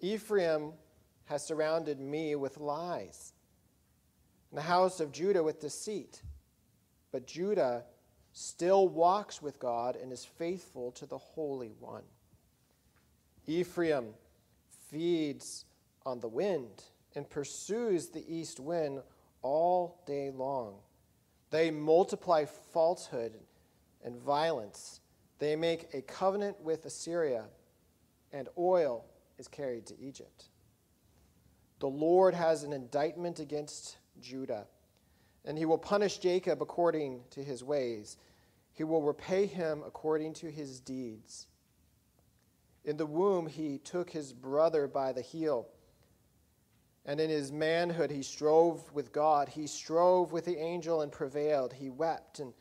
Ephraim has surrounded me with lies, and the house of Judah with deceit. But Judah still walks with God and is faithful to the Holy One. Ephraim feeds on the wind and pursues the east wind all day long. They multiply falsehood and violence. They make a covenant with Assyria, and oil is carried to Egypt. The Lord has an indictment against Judah, and he will punish Jacob according to his ways. He will repay him according to his deeds. In the womb, he took his brother by the heel. And in his manhood, he strove with God. He strove with the angel and prevailed. He wept and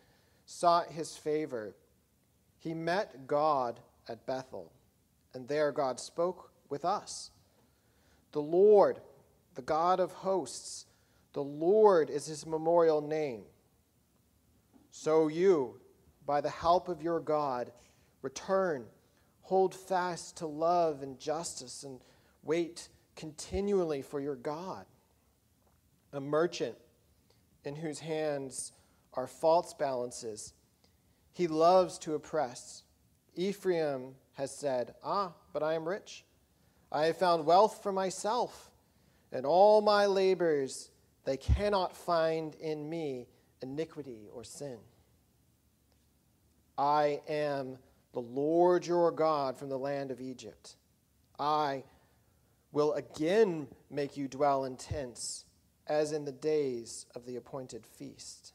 sought his favor. He met God at Bethel, and there God spoke with us. The Lord the God of hosts. The Lord is his memorial name. So you, by the help of your God, return, hold fast to love and justice, and wait continually for your God. A merchant in whose hands are false balances. He loves to oppress. Ephraim has said, Ah, but I am rich. I have found wealth for myself and all my labors, they cannot find in me iniquity or sin. I am the Lord your God from the land of Egypt. I will again make you dwell in tents, as in the days of the appointed feast.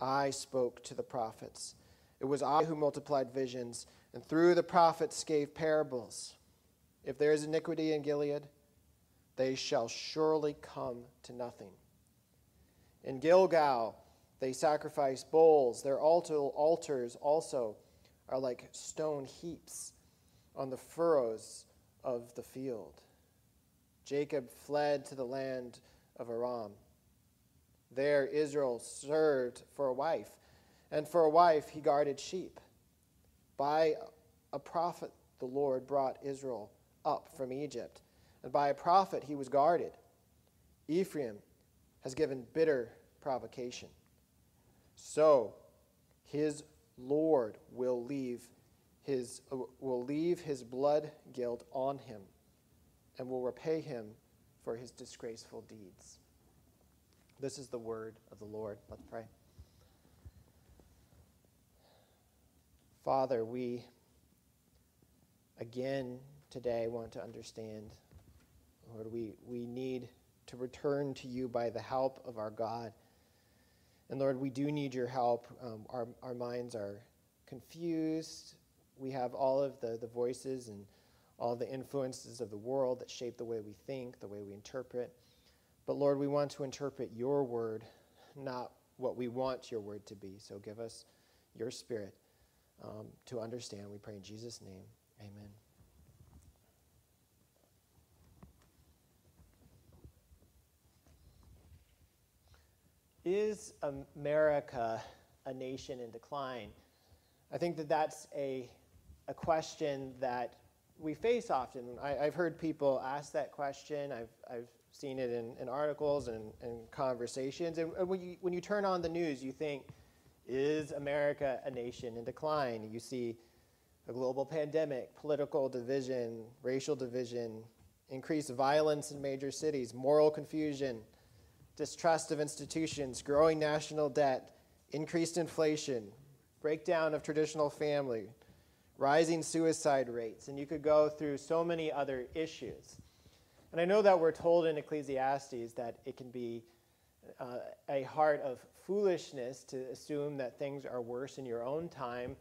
I spoke to the prophets. It was I who multiplied visions, and through the prophets gave parables. If there is iniquity in Gilead, they shall surely come to nothing. In Gilgal, they sacrifice bulls. Their altars also are like stone heaps on the furrows of the field. Jacob fled to the land of Aram. There Israel served for a wife, and for a wife he guarded sheep. By a prophet the Lord brought Israel up from Egypt and by a prophet he was guarded. Ephraim has given bitter provocation. So his Lord will leave his, will leave his blood guilt on him and will repay him for his disgraceful deeds. This is the word of the Lord. Let's pray. Father, we again today want to understand Lord, we, we need to return to you by the help of our God. And Lord, we do need your help. Um, our, our minds are confused. We have all of the, the voices and all the influences of the world that shape the way we think, the way we interpret. But Lord, we want to interpret your word, not what we want your word to be. So give us your spirit um, to understand. We pray in Jesus' name. Amen. Is America a nation in decline? I think that that's a, a question that we face often. I, have heard people ask that question. I've, I've seen it in, in articles and, and conversations. And when you, when you turn on the news, you think, is America a nation in decline? You see a global pandemic, political division, racial division, increased violence in major cities, moral confusion distrust of institutions, growing national debt, increased inflation, breakdown of traditional family, rising suicide rates, and you could go through so many other issues. And I know that we're told in Ecclesiastes that it can be uh, a heart of foolishness to assume that things are worse in your own time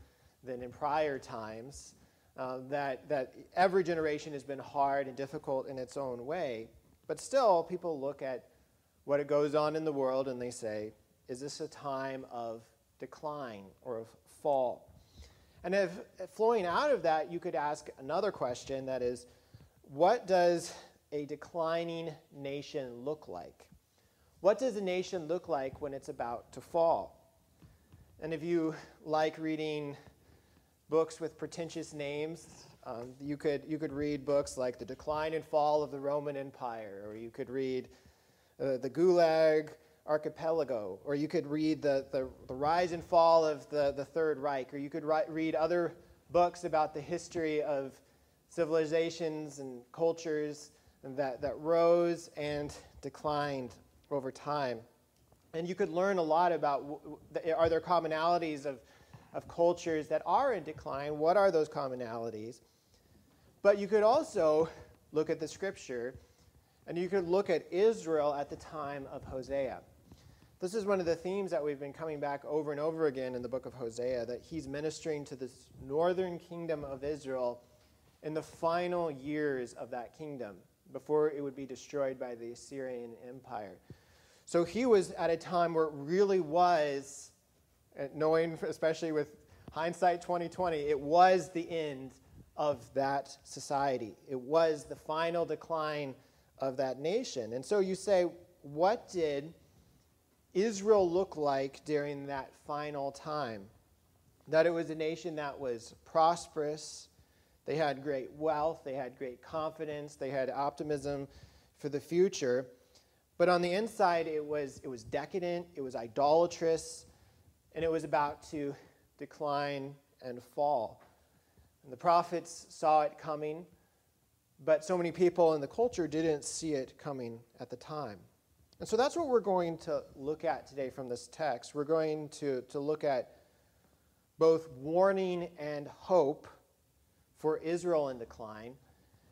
than in prior times, uh, that, that every generation has been hard and difficult in its own way. But still, people look at what it goes on in the world and they say, is this a time of decline or of fall? And if, flowing out of that, you could ask another question that is, what does a declining nation look like? What does a nation look like when it's about to fall? And if you like reading books with pretentious names, Um, you, could, you could read books like The Decline and Fall of the Roman Empire, or you could read uh, The Gulag Archipelago, or you could read the, the, the rise and fall of the, the Third Reich, or you could ri- read other books about the history of civilizations and cultures that, that rose and declined over time. And you could learn a lot about are there commonalities of, of cultures that are in decline? What are those commonalities? But you could also look at the scripture and you could look at Israel at the time of Hosea. This is one of the themes that we've been coming back over and over again in the book of Hosea that he's ministering to this northern kingdom of Israel in the final years of that kingdom before it would be destroyed by the Assyrian Empire. So he was at a time where it really was, knowing especially with hindsight 2020, it was the end of that society. It was the final decline of that nation. And so you say, what did Israel look like during that final time? That it was a nation that was prosperous, they had great wealth, they had great confidence, they had optimism for the future. But on the inside, it was, it was decadent, it was idolatrous, and it was about to decline and fall. And the prophets saw it coming, but so many people in the culture didn't see it coming at the time. And so that's what we're going to look at today from this text. We're going to, to look at both warning and hope for Israel in decline.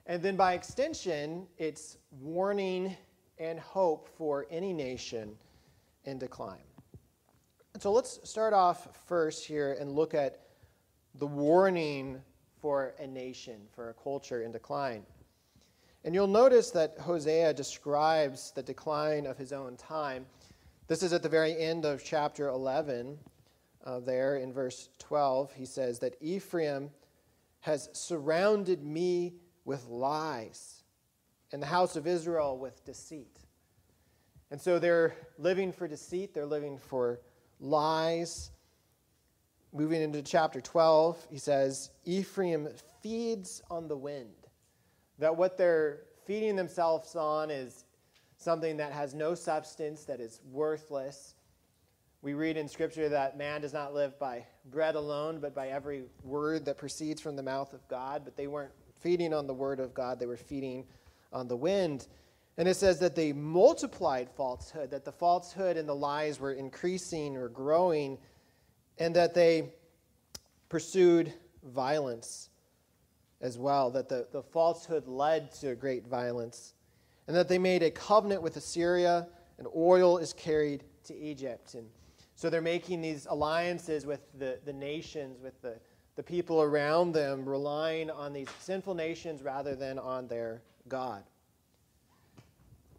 And then by extension, it's warning and hope for any nation in decline. And so let's start off first here and look at the warning for a nation, for a culture in decline. And you'll notice that Hosea describes the decline of his own time. This is at the very end of chapter 11, uh, there in verse 12. He says that Ephraim has surrounded me with lies, and the house of Israel with deceit. And so they're living for deceit, they're living for lies. Moving into chapter 12, he says, Ephraim feeds on the wind. That what they're feeding themselves on is something that has no substance, that is worthless, we read in Scripture that man does not live by bread alone, but by every word that proceeds from the mouth of God. But they weren't feeding on the word of God, they were feeding on the wind. And it says that they multiplied falsehood, that the falsehood and the lies were increasing or growing, and that they pursued violence as well, that the, the falsehood led to great violence, and that they made a covenant with Assyria, and oil is carried to Egypt. And so they're making these alliances with the, the nations, with the, the people around them, relying on these sinful nations rather than on their God.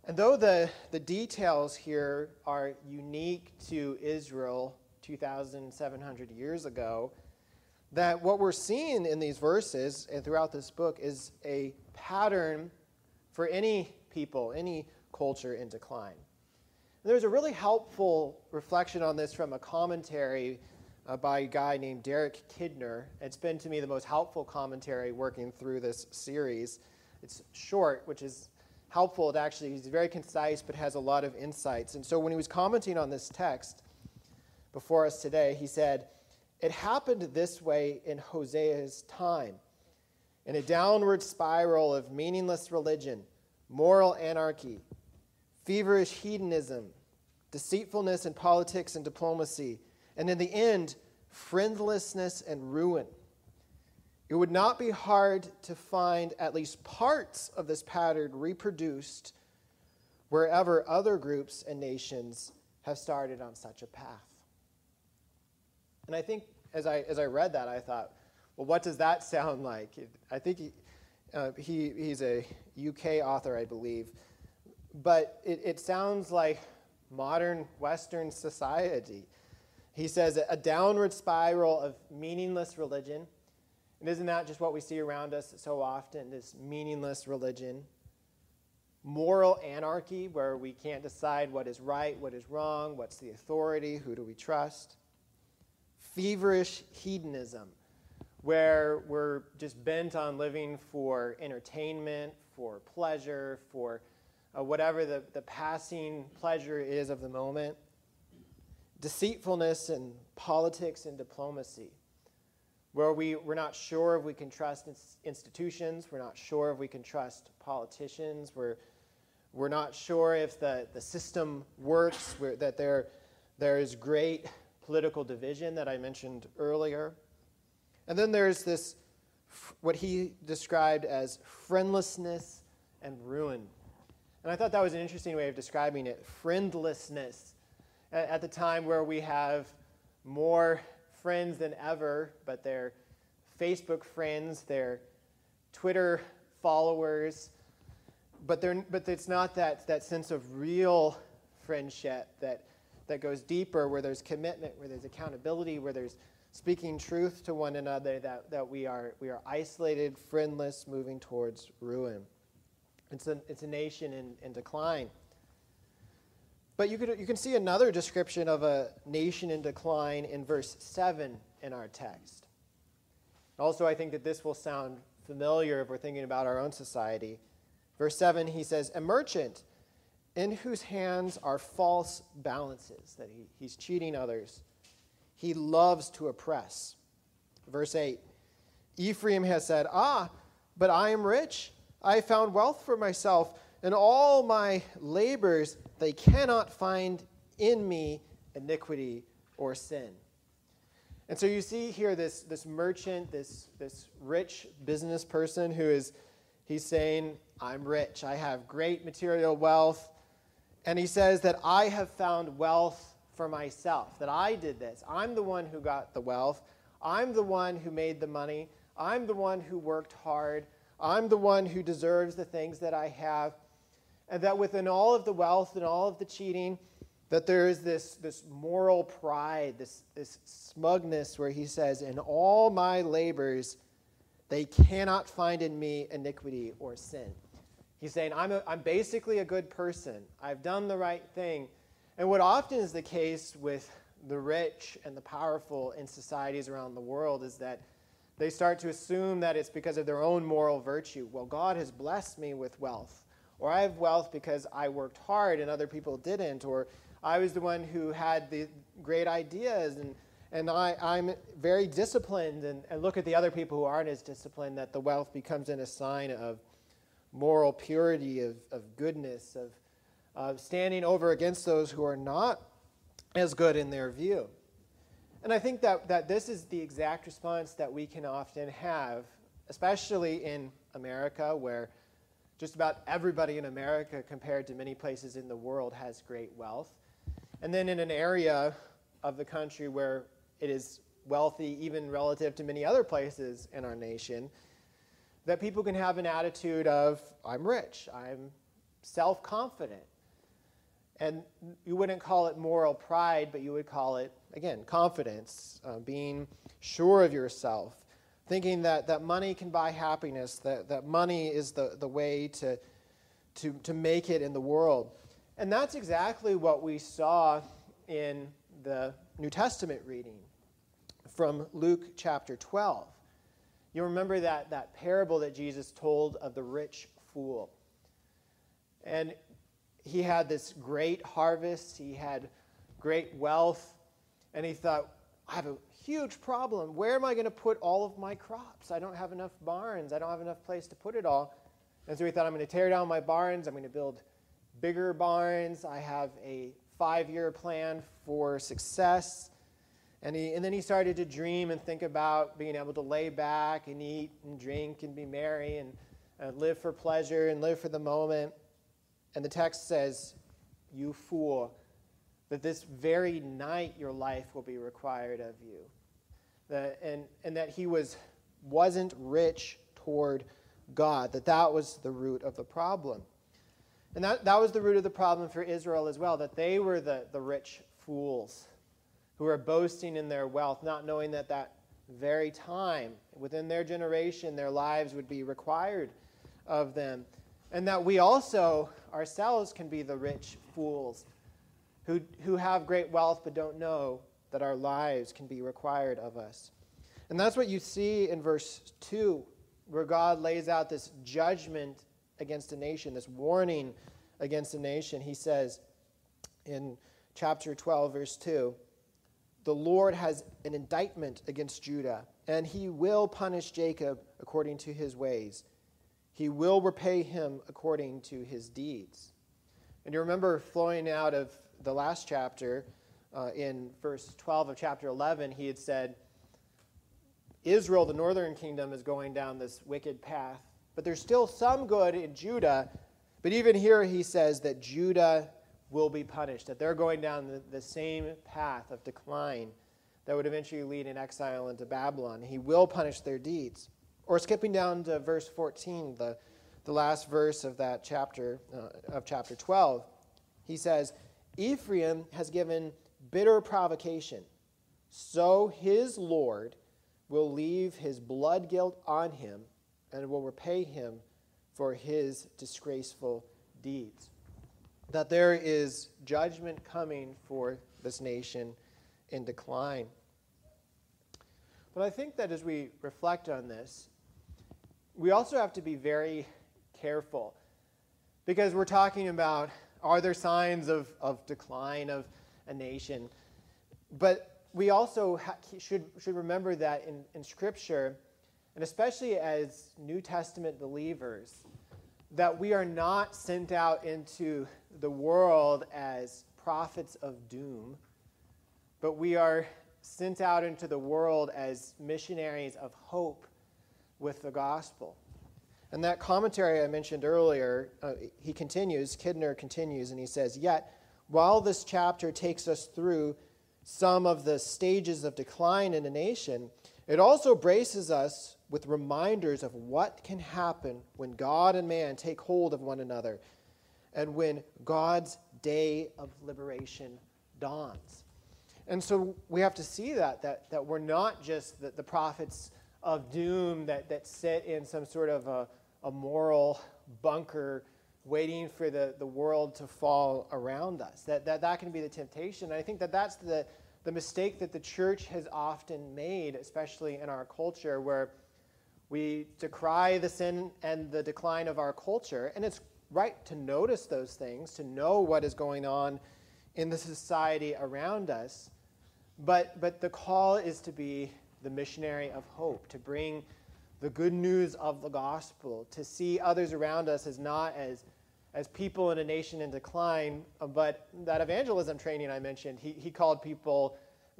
And though the, the details here are unique to Israel 2,700 years ago, that what we're seeing in these verses and throughout this book is a pattern for any people, any culture in decline. There's a really helpful reflection on this from a commentary uh, by a guy named Derek Kidner. It's been to me the most helpful commentary working through this series. It's short, which is helpful. It actually he's very concise, but has a lot of insights. And so when he was commenting on this text before us today, he said, "It happened this way in Hosea's time, in a downward spiral of meaningless religion, moral anarchy." feverish hedonism, deceitfulness in politics and diplomacy, and in the end, friendlessness and ruin. It would not be hard to find at least parts of this pattern reproduced wherever other groups and nations have started on such a path. And I think as I, as I read that, I thought, well, what does that sound like? I think he, uh, he, he's a UK author, I believe but it, it sounds like modern Western society. He says a downward spiral of meaningless religion. And isn't that just what we see around us so often, this meaningless religion? Moral anarchy, where we can't decide what is right, what is wrong, what's the authority, who do we trust? Feverish hedonism, where we're just bent on living for entertainment, for pleasure, for uh, whatever the, the passing pleasure is of the moment. Deceitfulness in politics and diplomacy, where we, we're not sure if we can trust institutions, we're not sure if we can trust politicians, we're, we're not sure if the, the system works, that there, there is great political division that I mentioned earlier. And then there's this, what he described as friendlessness and ruin. And I thought that was an interesting way of describing it friendlessness. At the time where we have more friends than ever, but they're Facebook friends, they're Twitter followers, but, they're, but it's not that, that sense of real friendship that, that goes deeper, where there's commitment, where there's accountability, where there's speaking truth to one another, that, that we, are, we are isolated, friendless, moving towards ruin. It's a, it's a nation in, in decline. But you, could, you can see another description of a nation in decline in verse 7 in our text. Also, I think that this will sound familiar if we're thinking about our own society. Verse 7, he says, A merchant in whose hands are false balances, that he, he's cheating others. He loves to oppress. Verse 8, Ephraim has said, Ah, but I am rich I found wealth for myself, and all my labors they cannot find in me iniquity or sin. And so you see here this, this merchant, this, this rich business person who is, he's saying, I'm rich, I have great material wealth. And he says that I have found wealth for myself, that I did this. I'm the one who got the wealth. I'm the one who made the money. I'm the one who worked hard. I'm the one who deserves the things that I have. And that within all of the wealth and all of the cheating, that there is this, this moral pride, this, this smugness where he says, In all my labors, they cannot find in me iniquity or sin. He's saying, I'm, a, I'm basically a good person. I've done the right thing. And what often is the case with the rich and the powerful in societies around the world is that they start to assume that it's because of their own moral virtue. Well, God has blessed me with wealth. Or I have wealth because I worked hard and other people didn't. Or I was the one who had the great ideas and, and I, I'm very disciplined. And, and look at the other people who aren't as disciplined, that the wealth becomes in a sign of moral purity, of, of goodness, of, of standing over against those who are not as good in their view. And I think that, that this is the exact response that we can often have, especially in America, where just about everybody in America, compared to many places in the world, has great wealth. And then in an area of the country where it is wealthy, even relative to many other places in our nation, that people can have an attitude of, I'm rich, I'm self confident, and you wouldn't call it moral pride, but you would call it, again, confidence, uh, being sure of yourself, thinking that, that money can buy happiness, that, that money is the, the way to, to, to make it in the world. And that's exactly what we saw in the New Testament reading from Luke chapter 12. You remember that, that parable that Jesus told of the rich fool. And he had this great harvest, he had great wealth, and he thought, I have a huge problem. Where am I going to put all of my crops? I don't have enough barns, I don't have enough place to put it all. And so he thought, I'm going to tear down my barns, I'm going to build bigger barns. I have a five year plan for success. And, he, and then he started to dream and think about being able to lay back and eat and drink and be merry and, and live for pleasure and live for the moment. And the text says, You fool, that this very night your life will be required of you. That, and, and that he was, wasn't rich toward God, that that was the root of the problem. And that, that was the root of the problem for Israel as well, that they were the, the rich fools who are boasting in their wealth, not knowing that that very time, within their generation, their lives would be required of them. And that we also ourselves can be the rich fools who, who have great wealth but don't know that our lives can be required of us. And that's what you see in verse 2, where God lays out this judgment against a nation, this warning against a nation. He says in chapter 12, verse 2, the Lord has an indictment against Judah, and he will punish Jacob according to his ways. He will repay him according to his deeds. And you remember flowing out of the last chapter, uh, in verse 12 of chapter 11, he had said, Israel, the northern kingdom, is going down this wicked path, but there's still some good in Judah. But even here, he says that Judah will be punished, that they're going down the, the same path of decline that would eventually lead in exile into Babylon. He will punish their deeds. Or skipping down to verse 14, the, the last verse of that chapter, uh, of chapter 12, he says, Ephraim has given bitter provocation, so his Lord will leave his blood guilt on him and will repay him for his disgraceful deeds. That there is judgment coming for this nation in decline. But I think that as we reflect on this, we also have to be very careful because we're talking about are there signs of, of decline of a nation? But we also ha- should, should remember that in, in Scripture, and especially as New Testament believers, that we are not sent out into the world as prophets of doom, but we are sent out into the world as missionaries of hope with the gospel. And that commentary I mentioned earlier, uh, he continues, Kidner continues, and he says, Yet, while this chapter takes us through some of the stages of decline in a nation, it also braces us with reminders of what can happen when God and man take hold of one another and when God's day of liberation dawns. And so we have to see that, that, that we're not just the, the prophets of doom that, that sit in some sort of a, a moral bunker waiting for the, the world to fall around us. That, that that can be the temptation. I think that that's the, the mistake that the church has often made, especially in our culture, where we decry the sin and the decline of our culture. And it's right to notice those things, to know what is going on in the society around us. But, but the call is to be the missionary of hope, to bring the good news of the gospel, to see others around us as not as, as people in a nation in decline, uh, but that evangelism training I mentioned, he, he called people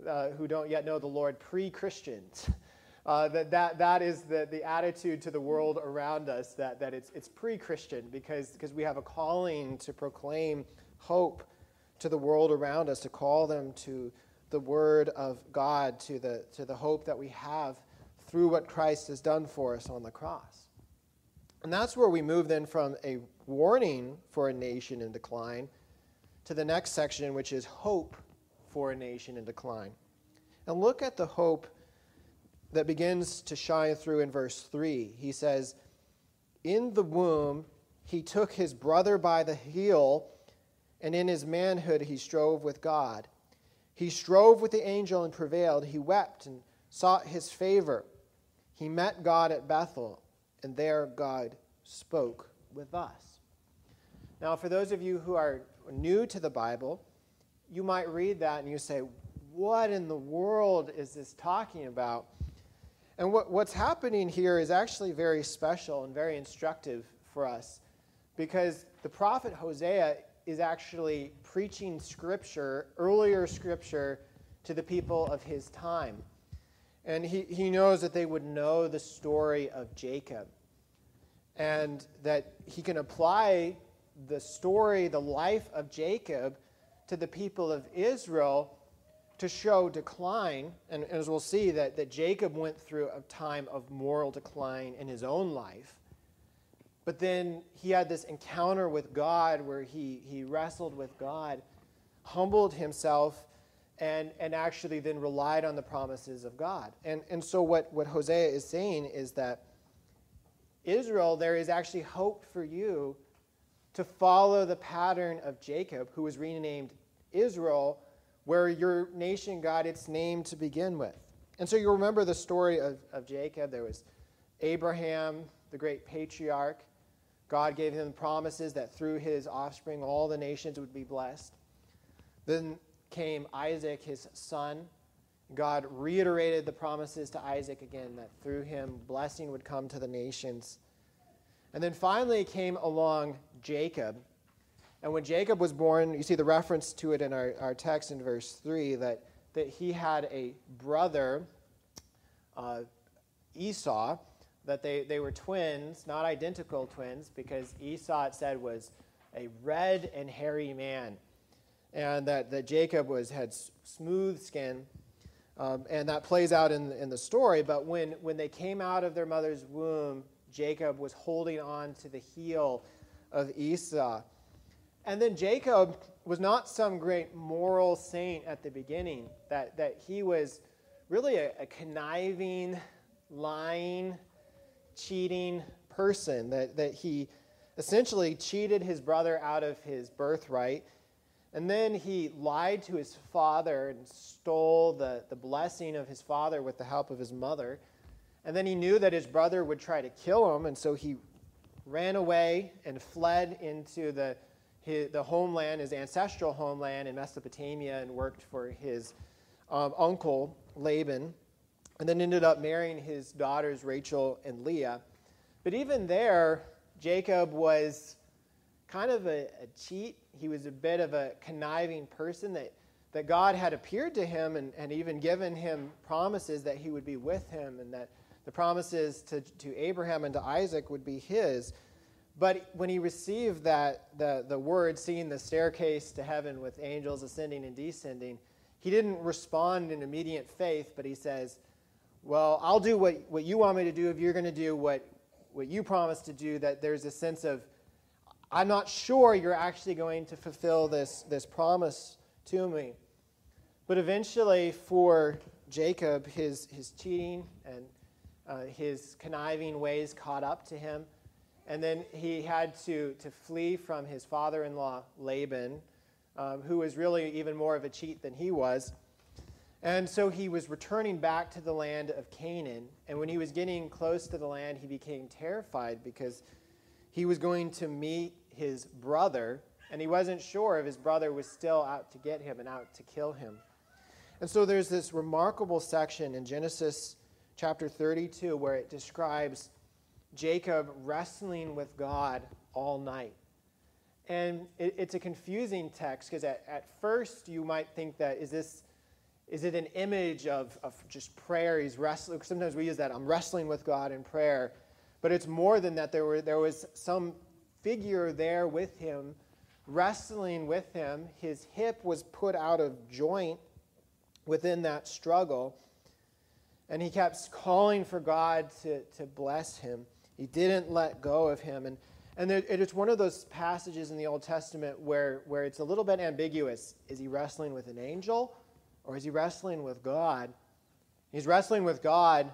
uh, who don't yet know the Lord pre Christians. Uh, that, that, that is the, the attitude to the world around us, that, that it's, it's pre Christian because, because we have a calling to proclaim hope to the world around us, to call them to the word of God, to the, to the hope that we have through what Christ has done for us on the cross. And that's where we move then from a warning for a nation in decline to the next section, which is hope for a nation in decline. And look at the hope that begins to shine through in verse 3. He says, In the womb, he took his brother by the heel, and in his manhood, he strove with God. He strove with the angel and prevailed. He wept and sought his favor. He met God at Bethel, and there God spoke with us. Now, for those of you who are new to the Bible, you might read that and you say, What in the world is this talking about? And what, what's happening here is actually very special and very instructive for us because the prophet Hosea is actually preaching scripture, earlier scripture, to the people of his time. And he, he knows that they would know the story of Jacob and that he can apply the story, the life of Jacob, to the people of Israel to show decline. And as we'll see, that, that Jacob went through a time of moral decline in his own life. But then he had this encounter with God where he, he wrestled with God, humbled himself, and, and actually then relied on the promises of God. And, and so, what, what Hosea is saying is that Israel, there is actually hope for you to follow the pattern of Jacob, who was renamed Israel, where your nation got its name to begin with. And so you remember the story of, of Jacob. There was Abraham, the great patriarch. God gave him promises that through his offspring all the nations would be blessed. Then came Isaac, his son. God reiterated the promises to Isaac again that through him blessing would come to the nations. And then finally came along Jacob. And when Jacob was born, you see the reference to it in our, our text in verse 3 that, that he had a brother, uh, Esau, that they, they were twins, not identical twins, because Esau, it said, was a red and hairy man. And that, that Jacob was, had smooth skin. Um, and that plays out in, in the story. But when, when they came out of their mother's womb, Jacob was holding on to the heel of Esau. And then Jacob was not some great moral saint at the beginning, that, that he was really a, a conniving, lying, cheating person, that, that he essentially cheated his brother out of his birthright. And then he lied to his father and stole the, the blessing of his father with the help of his mother. And then he knew that his brother would try to kill him, and so he ran away and fled into the, his, the homeland, his ancestral homeland in Mesopotamia, and worked for his um, uncle, Laban and then ended up marrying his daughters Rachel and Leah. But even there, Jacob was kind of a, a, cheat. He was a bit of a conniving person that, that God had appeared to him and, and even given him promises that he would be with him and that the promises to, to Abraham and to Isaac would be his. But when he received that, the, the word, seeing the staircase to heaven with angels ascending and descending, he didn't respond in immediate faith, but he says, well, I'll do what, what you want me to do if you're going to do what, what you promised to do, that there's a sense of, I'm not sure you're actually going to fulfill this, this promise to me. But eventually, for Jacob, his, his cheating and uh, his conniving ways caught up to him. And then he had to, to flee from his father in law, Laban, um, who was really even more of a cheat than he was. And so he was returning back to the land of Canaan. And when he was getting close to the land, he became terrified because he was going to meet his brother, and he wasn't sure if his brother was still out to get him and out to kill him. And so there's this remarkable section in Genesis chapter 32 where it describes Jacob wrestling with God all night. And it, it's a confusing text because at, at first you might think that is this is it an image of, of just prayer? He's wrestling. Sometimes we use that. I'm wrestling with God in prayer. But it's more than that. There, were, there was some figure there with him, wrestling with him. His hip was put out of joint within that struggle. And he kept calling for God to, to bless him. He didn't let go of him. And, and there, it is one of those passages in the Old Testament where, where it's a little bit ambiguous. Is he wrestling with an angel? Or is he wrestling with God? He's wrestling with God,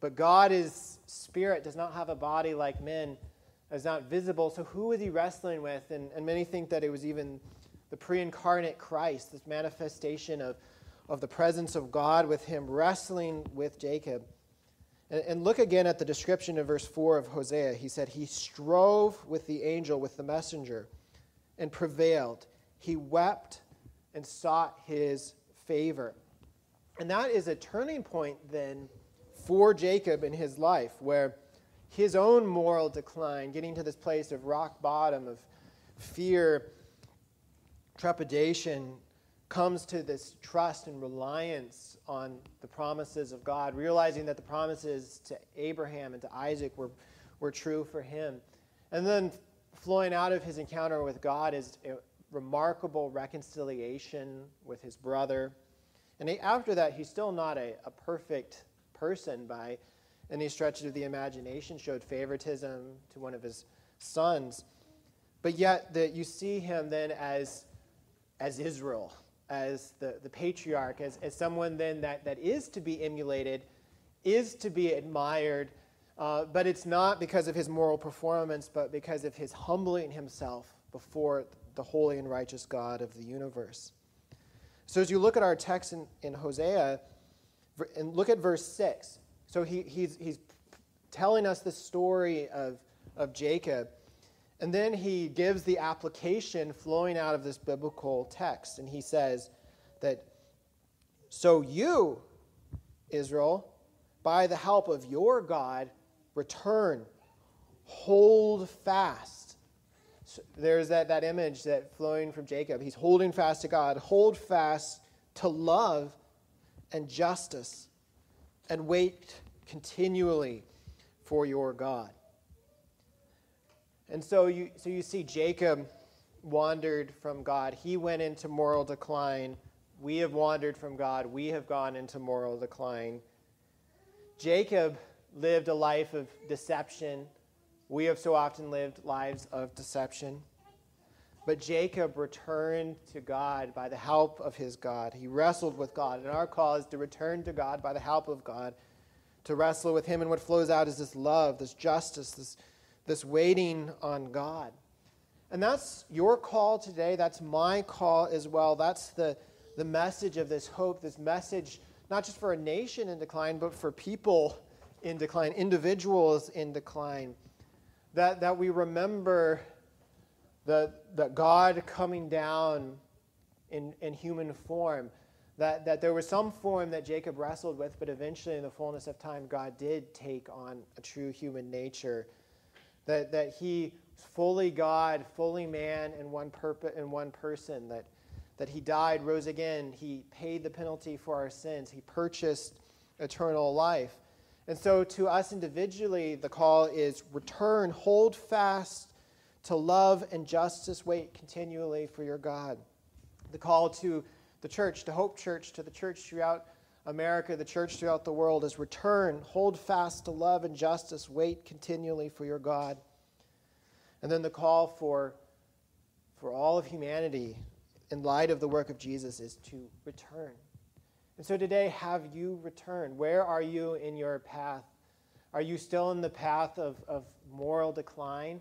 but God is spirit, does not have a body like men, is not visible. So who is he wrestling with? And, and many think that it was even the pre incarnate Christ, this manifestation of, of the presence of God with him wrestling with Jacob. And, and look again at the description in verse 4 of Hosea. He said, He strove with the angel, with the messenger, and prevailed. He wept and sought his favor. And that is a turning point then for Jacob in his life, where his own moral decline, getting to this place of rock bottom, of fear, trepidation, comes to this trust and reliance on the promises of God, realizing that the promises to Abraham and to Isaac were, were true for him. And then flowing out of his encounter with God is a remarkable reconciliation with his brother. And he, after that, he's still not a, a perfect person by any stretch of the imagination, showed favoritism to one of his sons. But yet, that you see him then as, as Israel, as the, the patriarch, as, as someone then that, that is to be emulated, is to be admired, uh, but it's not because of his moral performance, but because of his humbling himself before the holy and righteous God of the universe. So as you look at our text in, in Hosea, And look at verse 6. So he, he's, he's telling us the story of, of Jacob. And then he gives the application flowing out of this biblical text. And he says that, So you, Israel, by the help of your God, return, hold fast. So there's that, that image that flowing from Jacob. He's holding fast to God. Hold fast to love and justice, and wait continually for your God. And so you, so you see Jacob wandered from God. He went into moral decline. We have wandered from God. We have gone into moral decline. Jacob lived a life of deception. We have so often lived lives of deception. But Jacob returned to God by the help of his God. He wrestled with God. And our call is to return to God by the help of God, to wrestle with Him. And what flows out is this love, this justice, this this waiting on God. And that's your call today. That's my call as well. That's the, the message of this hope, this message, not just for a nation in decline, but for people in decline, individuals in decline. That, that we remember that, that God coming down in, in human form, that, that there was some form that Jacob wrestled with, but eventually, in the fullness of time, God did take on a true human nature that, that he fully God, fully man in one, purpose, in one person, that, that he died, rose again, he paid the penalty for our sins, he purchased eternal life. And so, to us individually, the call is return, hold fast to love and justice, wait continually for your God. The call to the church, to Hope Church, to the church throughout America, the church throughout the world, is return, hold fast to love and justice, wait continually for your God. And then the call for, for all of humanity in light of the work of Jesus is to return. And so today, have you returned? Where are you in your path? Are you still in the path of, of moral decline?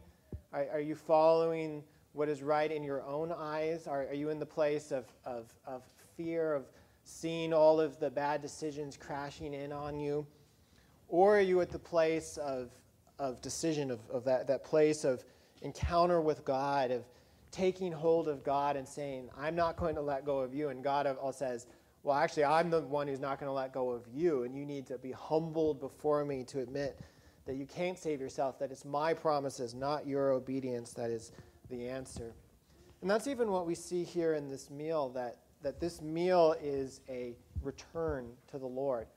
Are, are you following what is right in your own eyes? Are, are you in the place of, of, of fear, of seeing all of the bad decisions crashing in on you? Or are you at the place of, of decision, of, of that, that place of encounter with God, of taking hold of God and saying, I'm not going to let go of you? And God all says, Well, actually, I'm the one who's not going to let go of you, and you need to be humbled before me to admit that you can't save yourself, that it's my promises, not your obedience, that is the answer. And that's even what we see here in this meal that that this meal is a return to the Lord.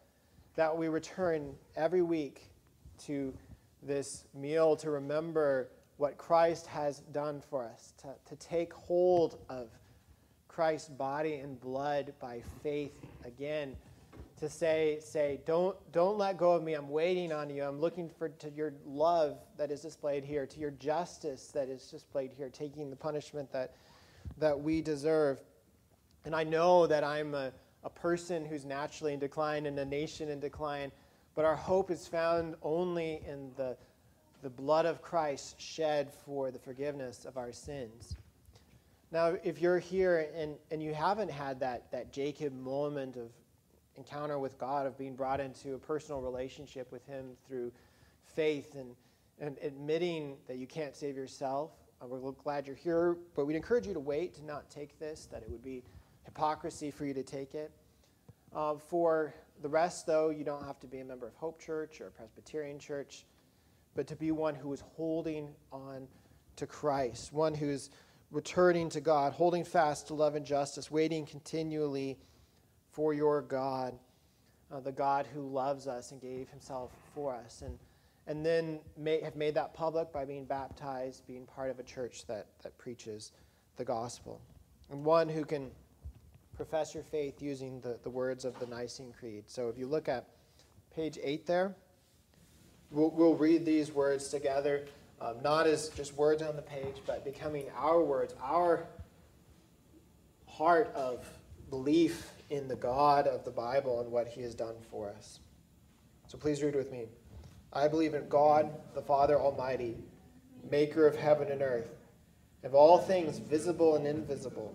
That we return every week to this meal to remember what Christ has done for us, to, to take hold of Christ's body and blood by faith again. To say, say, don't, don't let go of me. I'm waiting on you. I'm looking for to your love that is displayed here, to your justice that is displayed here, taking the punishment that, that we deserve. And I know that I'm a, a person who's naturally in decline and a nation in decline, but our hope is found only in the, the blood of Christ shed for the forgiveness of our sins. Now, if you're here and, and you haven't had that, that Jacob moment of encounter with God, of being brought into a personal relationship with Him through faith and, and admitting that you can't save yourself, uh, we're glad you're here, but we'd encourage you to wait to not take this, that it would be hypocrisy for you to take it. Uh, for the rest, though, you don't have to be a member of Hope Church or a Presbyterian Church, but to be one who is holding on to Christ, one who's returning to God, holding fast to love and justice, waiting continually for your God, uh, the God who loves us and gave himself for us. And, and then may, have made that public by being baptized, being part of a church that, that preaches the gospel. And one who can profess your faith using the, the words of the Nicene Creed. So if you look at page 8 there, we'll, we'll read these words together, um, not as just words on the page, but becoming our words, our heart of belief in the God of the Bible and what he has done for us. So please read with me. I believe in God, the Father Almighty, maker of heaven and earth, of all things visible and invisible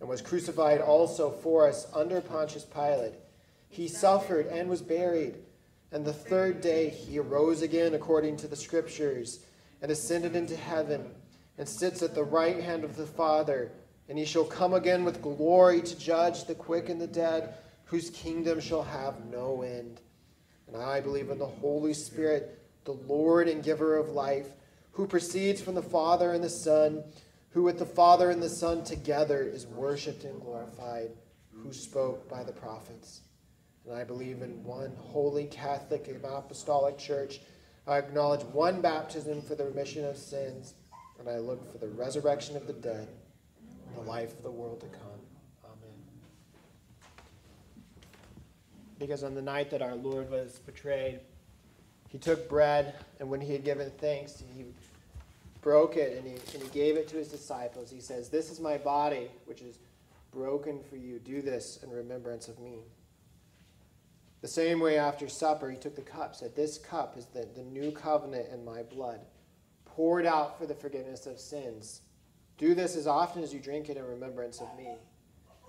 and was crucified also for us under Pontius Pilate. He suffered and was buried, and the third day he arose again according to the Scriptures, and ascended into heaven, and sits at the right hand of the Father. And he shall come again with glory to judge the quick and the dead, whose kingdom shall have no end. And I believe in the Holy Spirit, the Lord and giver of life, who proceeds from the Father and the Son who with the Father and the Son together is worshiped and glorified, who spoke by the prophets. And I believe in one holy Catholic and Apostolic Church. I acknowledge one baptism for the remission of sins, and I look for the resurrection of the dead and the life of the world to come. Amen. Because on the night that our Lord was betrayed, he took bread, and when he had given thanks, he broke it and he, and he gave it to his disciples. He says, This is my body, which is broken for you. Do this in remembrance of me. The same way after supper, he took the cup, said, This cup is the, the new covenant in my blood, poured out for the forgiveness of sins. Do this as often as you drink it in remembrance of me.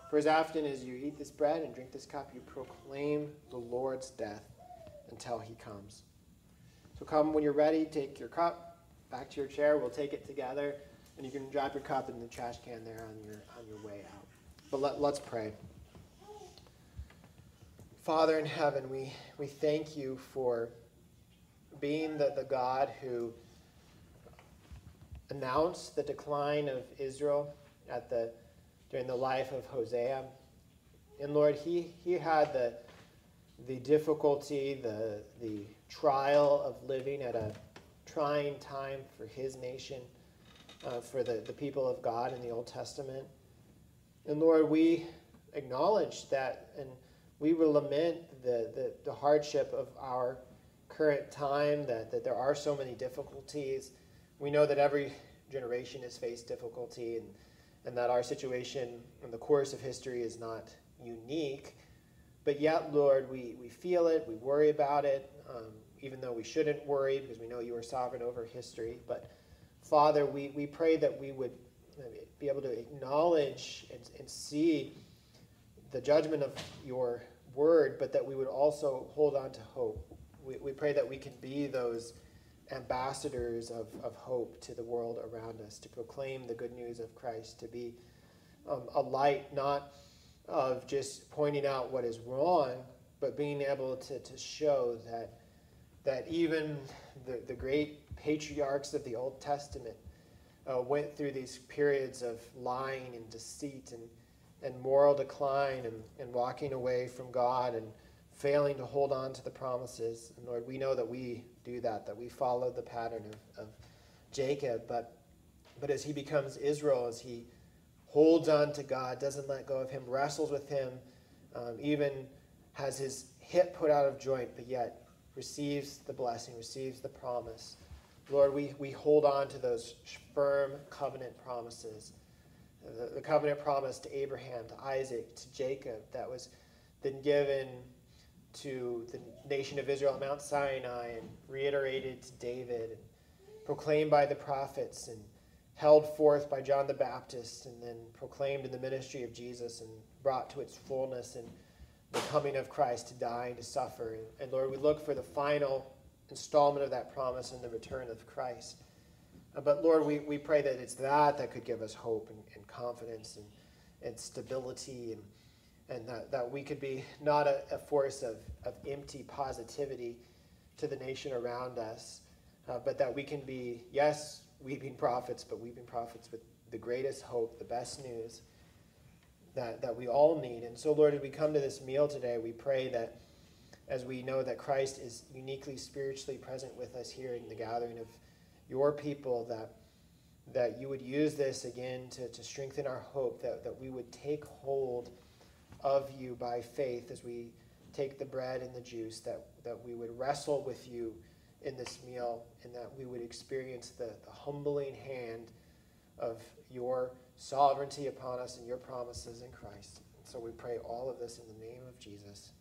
For as often as you eat this bread and drink this cup, you proclaim the Lord's death until he comes. So come when you're ready, take your cup back to your chair. We'll take it together, and you can drop your cup in the trash can there on your on your way out. But let, let's pray. Father in heaven, we, we thank you for being the, the God who announced the decline of Israel at the during the life of Hosea. And Lord, he, he had the, the difficulty, the, the trial of living at a trying time for his nation, uh, for the, the people of God in the Old Testament. And Lord, we acknowledge that and we will lament the, the, the hardship of our current time, that, that there are so many difficulties. We know that every generation has faced difficulty and, and that our situation in the course of history is not unique. But yet, Lord, we, we feel it, we worry about it. Um, even though we shouldn't worry because we know you are sovereign over history. But Father, we, we pray that we would be able to acknowledge and, and see the judgment of your word, but that we would also hold on to hope. We, we pray that we can be those ambassadors of, of hope to the world around us, to proclaim the good news of Christ, to be um, a light not of just pointing out what is wrong, but being able to, to show that that even the, the great patriarchs of the Old Testament uh, went through these periods of lying and deceit and, and moral decline and, and walking away from God and failing to hold on to the promises. And Lord, we know that we do that, that we follow the pattern of, of Jacob. But, but as he becomes Israel, as he holds on to God, doesn't let go of him, wrestles with him, um, even has his hip put out of joint, but yet receives the blessing, receives the promise. Lord, we, we hold on to those firm covenant promises. The, the covenant promise to Abraham, to Isaac, to Jacob that was then given to the nation of Israel at Mount Sinai and reiterated to David and proclaimed by the prophets and held forth by John the Baptist and then proclaimed in the ministry of Jesus and brought to its fullness and the coming of Christ to die and to suffer. And Lord, we look for the final installment of that promise in the return of Christ. Uh, but Lord, we, we pray that it's that that could give us hope and, and confidence and, and stability and, and that, that we could be not a, a force of, of empty positivity to the nation around us, uh, but that we can be, yes, weeping prophets, but weeping prophets with the greatest hope, the best news that, that we all need. And so, Lord, as we come to this meal today, we pray that as we know that Christ is uniquely spiritually present with us here in the gathering of your people, that, that you would use this again to, to strengthen our hope, that, that we would take hold of you by faith as we take the bread and the juice, that, that we would wrestle with you in this meal, and that we would experience the, the humbling hand of your sovereignty upon us and your promises in Christ. So we pray all of this in the name of Jesus.